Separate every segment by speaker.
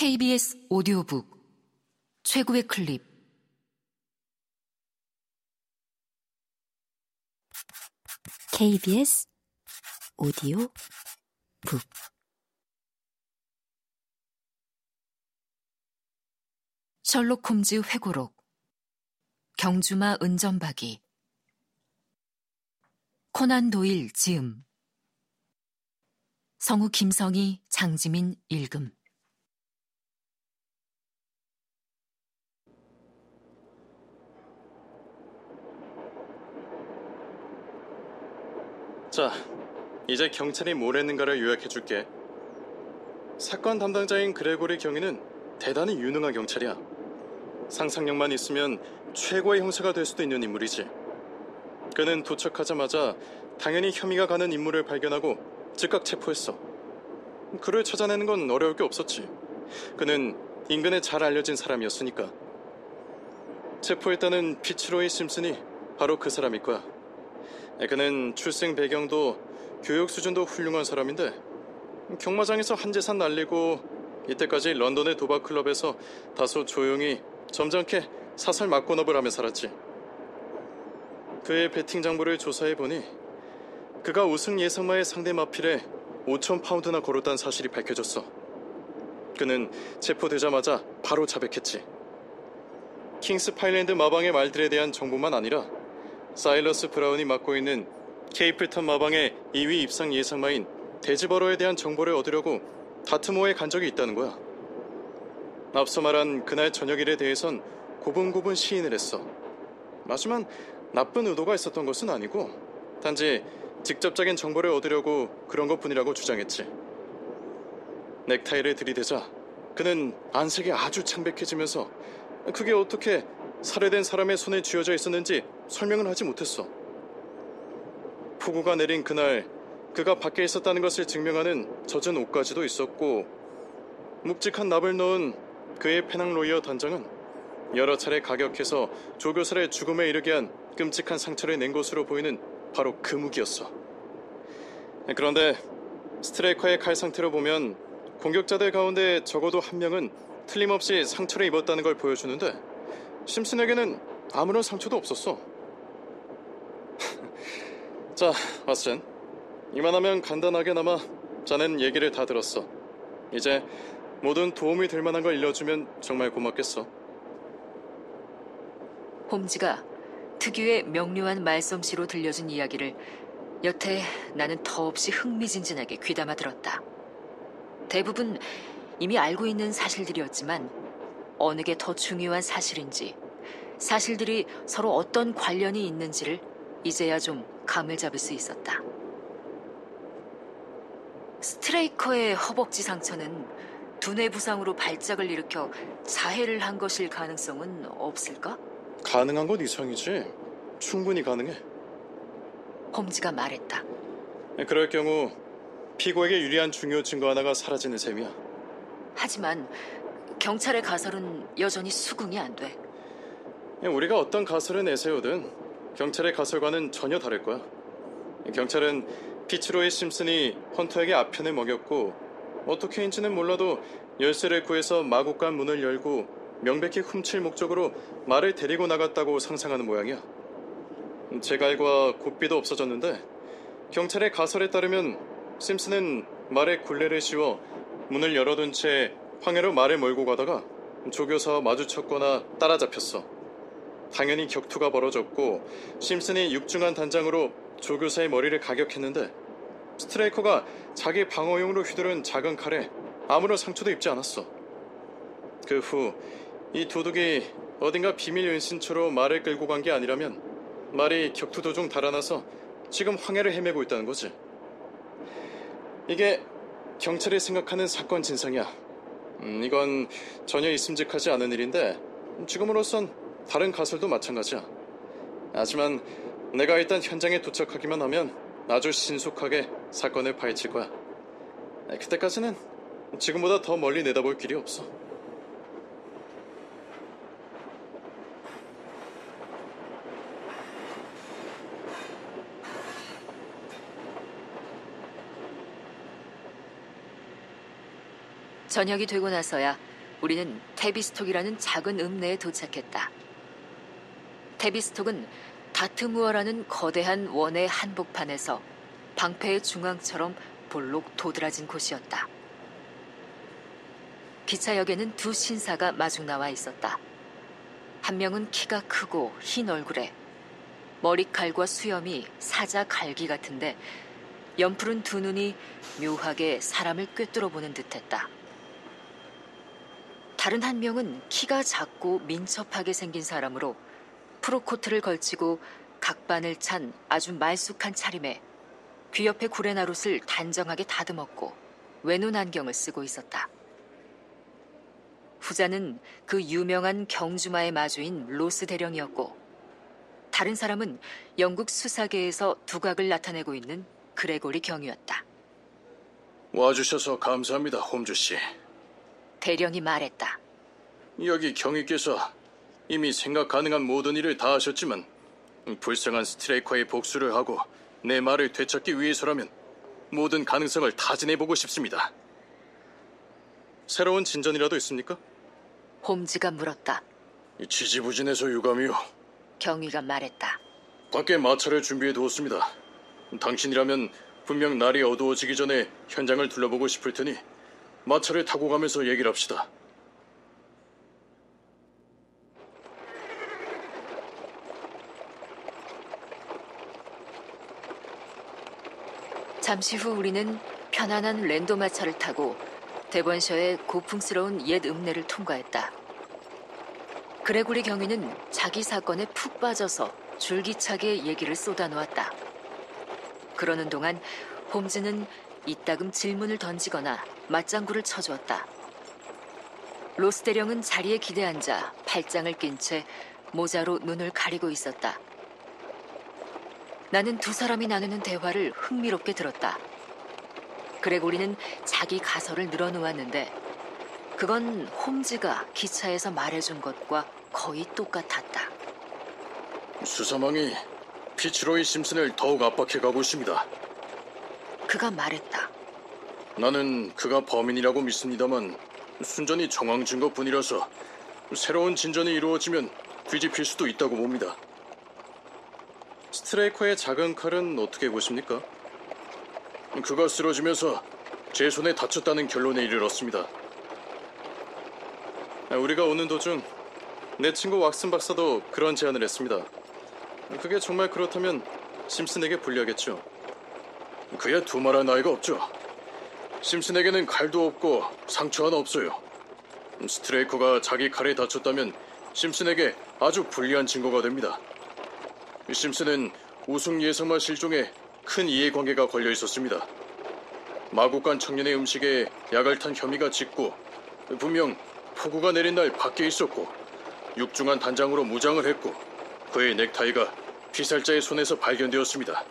Speaker 1: KBS 오디오북 최고의 클립.
Speaker 2: KBS 오디오북.
Speaker 1: 셜록 홈즈 회고록. 경주마 은전박이. 코난 도일 지음. 성우 김성희 장지민 읽음
Speaker 3: 자, 이제 경찰이 뭘 했는가를 요약해줄게. 사건 담당자인 그레고리 경위는 대단히 유능한 경찰이야. 상상력만 있으면 최고의 형사가 될 수도 있는 인물이지. 그는 도착하자마자 당연히 혐의가 가는 인물을 발견하고 즉각 체포했어. 그를 찾아내는 건 어려울 게 없었지. 그는 인근에 잘 알려진 사람이었으니까. 체포했다는 피츠로이 심슨이 바로 그 사람일 거야. 그는 출생 배경도 교육 수준도 훌륭한 사람인데 경마장에서 한 재산 날리고 이때까지 런던의 도박 클럽에서 다소 조용히 점잖게 사설 마권업을 하며 살았지. 그의 베팅 장부를 조사해 보니 그가 우승 예상마의 상대 마필에 5천 파운드나 걸었다는 사실이 밝혀졌어. 그는 체포되자마자 바로 자백했지. 킹스 파일랜드 마방의 말들에 대한 정보만 아니라 사일러스 브라운이 맡고 있는 케이플턴 마방의 2위 입상 예상마인 데지버러에 대한 정보를 얻으려고 다트모어에 간 적이 있다는 거야. 앞서 말한 그날 저녁 일에 대해선 고분고분 시인을 했어. 하지만 나쁜 의도가 있었던 것은 아니고 단지 직접적인 정보를 얻으려고 그런 것뿐이라고 주장했지. 넥타이를 들이대자 그는 안색이 아주 창백해지면서 그게 어떻게 살해된 사람의 손에 쥐어져 있었는지 설명을 하지 못했어. 폭우가 내린 그날 그가 밖에 있었다는 것을 증명하는 젖은 옷까지도 있었고 묵직한 납을 넣은 그의 페낭 로이어 단장은 여러 차례 가격해서 조교사를 죽음에 이르게 한 끔찍한 상처를 낸 것으로 보이는 바로 그 무기였어. 그런데 스트레이커의 칼 상태로 보면 공격자들 가운데 적어도 한 명은 틀림없이 상처를 입었다는 걸 보여주는데 심슨에게는 아무런 상처도 없었어. 자, 왓슨. 이만하면 간단하게나마 자넨 얘기를 다 들었어. 이제 모든 도움이 될 만한 걸 일러주면 정말 고맙겠어.
Speaker 1: 홈즈가 특유의 명료한 말솜씨로 들려준 이야기를 여태 나는 더없이 흥미진진하게 귀담아 들었다. 대부분 이미 알고 있는 사실들이었지만 어느 게 더 중요한 사실인지 사실들이 서로 어떤 관련이 있는지를 이제야 좀 감을 잡을 수 있었다. 스트레이커의 허벅지 상처는 두뇌 부상으로 발작을 일으켜 자해를 한 것일 가능성은 없을까?
Speaker 3: 가능한 건 이상이지. 충분히 가능해.
Speaker 1: 홈즈가 말했다.
Speaker 3: 그럴 경우 피고에게 유리한 중요 증거 하나가 사라지는 셈이야.
Speaker 1: 하지만 경찰의 가설은 여전히 수긍이 안 돼.
Speaker 3: 우리가 어떤 가설을 내세우든 경찰의 가설과는 전혀 다를 거야. 경찰은 피츠로이 심슨이 헌터에게 아편을 먹였고 어떻게인지는 몰라도 열쇠를 구해서 마구간 문을 열고 명백히 훔칠 목적으로 말을 데리고 나갔다고 상상하는 모양이야. 제갈과 고삐도 없어졌는데 경찰의 가설에 따르면 심슨은 말에 굴레를 씌워 문을 열어둔 채 황해로 말을 몰고 가다가 조교사와 마주쳤거나 따라잡혔어. 당연히 격투가 벌어졌고 심슨이 육중한 단장으로 조 교사의 머리를 가격했는데 스트레이커가 자기 방어용으로 휘두른 작은 칼에 아무런 상처도 입지 않았어. 그 후 이 도둑이 어딘가 비밀 은신처로 말을 끌고 간 게 아니라면 말이 격투 도중 달아나서 지금 황해를 헤매고 있다는 거지. 이게 경찰이 생각하는 사건 진상이야. 음, 이건 전혀 있음직하지 않은 일인데 지금으로선 다른 가설도 마찬가지야. 하지만 내가 일단 현장에 도착하기만 하면 아주 신속하게 사건을 파헤칠 거야. 그때까지는 지금보다 더 멀리 내다볼 길이 없어.
Speaker 1: 저녁이 되고 나서야 우리는 테비스톡이라는 작은 읍내에 도착했다. 테비스톡은 다트무어라는 거대한 원의 한복판에서 방패의 중앙처럼 볼록 도드라진 곳이었다. 기차역에는 두 신사가 마중 나와 있었다. 한 명은 키가 크고 흰 얼굴에 머리칼과 수염이 사자 갈기 같은데 연푸른 두 눈이 묘하게 사람을 꿰뚫어 보는 듯했다. 다른 한 명은 키가 작고 민첩하게 생긴 사람으로 프로코트를 걸치고 각반을 찬 아주 말쑥한 차림에 귀 옆에 구레나룻을 단정하게 다듬었고 외눈 안경을 쓰고 있었다. 후자는 그 유명한 경주마의 마주인 로스 대령이었고 다른 사람은 영국 수사계에서 두각을 나타내고 있는 그레고리 경이었다.
Speaker 3: 와주셔서 감사합니다, 홈즈 씨.
Speaker 1: 대령이 말했다.
Speaker 3: 여기 경위께서 이미 생각 가능한 모든 일을 다 하셨지만 불쌍한 스트레이커의 복수를 하고 내 말을 되찾기 위해서라면 모든 가능성을 타진해보고 싶습니다. 새로운 진전이라도 있습니까?
Speaker 1: 홈즈가 물었다.
Speaker 3: 지지부진해서 유감이요.
Speaker 1: 경위가 말했다.
Speaker 3: 밖에 마차를 준비해 두었습니다. 당신이라면 분명 날이 어두워지기 전에 현장을 둘러보고 싶을 테니 마차를 타고 가면서 얘기를 합시다.
Speaker 1: 잠시 후 우리는 편안한 랜도마차를 타고 대번셔의 고풍스러운 옛 읍내를 통과했다. 그레고리 경위는 자기 사건에 푹 빠져서 줄기차게 얘기를 쏟아놓았다. 그러는 동안 홈즈는 이따금 질문을 던지거나 맞장구를 쳐주었다. 로스 대령은 자리에 기대앉아 팔짱을 낀 채 모자로 눈을 가리고 있었다. 나는 두 사람이 나누는 대화를 흥미롭게 들었다. 그레고리는 자기 가설을 늘어놓았는데 그건 홈즈가 기차에서 말해준 것과 거의 똑같았다.
Speaker 3: 수사망이 피츠로이 심슨을 더욱 압박해가고 있습니다.
Speaker 1: 그가 말했다.
Speaker 3: 나는 그가 범인이라고 믿습니다만 순전히 정황 증거뿐이라서 새로운 진전이 이루어지면 뒤집힐 수도 있다고 봅니다. 스트레이커의 작은 칼은 어떻게 보십니까? 그가 쓰러지면서 제 손에 다쳤다는 결론에 이르렀습니다. 우리가 오는 도중 내 친구 왁슨 박사도 그런 제안을 했습니다. 그게 정말 그렇다면 심슨에게 불리하겠죠. 그야 두말할 나이가 없죠. 심슨에게는 칼도 없고 상처 하나 없어요. 스트레이커가 자기 칼에 다쳤다면 심슨에게 아주 불리한 증거가 됩니다. 심슨은 우승 예성마 실종에 큰 이해관계가 걸려 있었습니다. 마국간 청년의 음식에 약을 탄 혐의가 짙고 분명 폭우가 내린 날 밖에 있었고 육중한 단장으로 무장을 했고 그의 넥타이가 피살자의 손에서 발견되었습니다.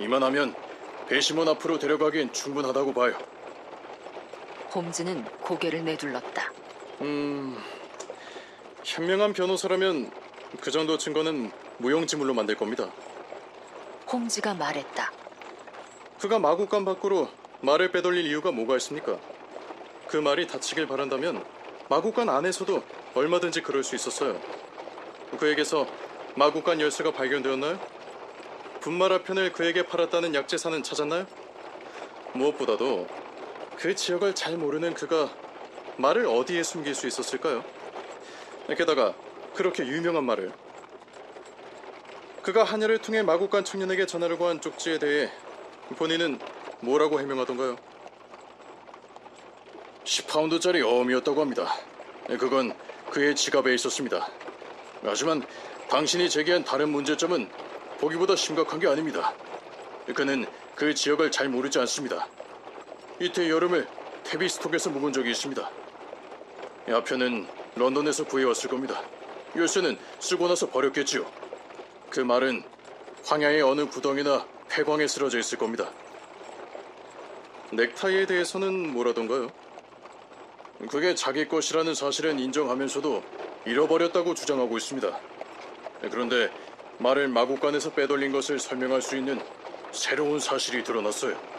Speaker 3: 이만하면 배심원 앞으로 데려가기엔 충분하다고 봐요.
Speaker 1: 홈즈는 고개를 내둘렀다.
Speaker 3: 음, 현명한 변호사라면 그 정도 증거는 무용지물로 만들 겁니다.
Speaker 1: 홈즈가 말했다.
Speaker 3: 그가 마구간 밖으로 말을 빼돌릴 이유가 뭐가 있습니까? 그 말이 다치길 바란다면 마구간 안에서도 얼마든지 그럴 수 있었어요. 그에게서 마구간 열쇠가 발견되었나요? 분말화 편을 그에게 팔았다는 약재사는 찾았나요? 무엇보다도 그 지역을 잘 모르는 그가 말을 어디에 숨길 수 있었을까요? 게다가 그렇게 유명한 말을 그가 한여를 통해 마구간 청년에게 전화를 구한 쪽지에 대해 본인은 뭐라고 해명하던가요? 10파운드짜리 어음이었다고 합니다. 그건 그의 지갑에 있었습니다. 하지만 당신이 제기한 다른 문제점은 보기보다 심각한 게 아닙니다. 그는 그 지역을 잘 모르지 않습니다. 이때 여름을 테비스톡에서 묵은 적이 있습니다. 야표는 런던에서 구해왔을 겁니다. 열쇠는 쓰고 나서 버렸겠지요. 그 말은 황야의 어느 구덩이나 폐광에 쓰러져 있을 겁니다. 넥타이에 대해서는 뭐라던가요? 그게 자기 것이라는 사실은 인정하면서도 잃어버렸다고 주장하고 있습니다. 그런데 말을 마구간에서 빼돌린 것을 설명할 수 있는 새로운 사실이 드러났어요.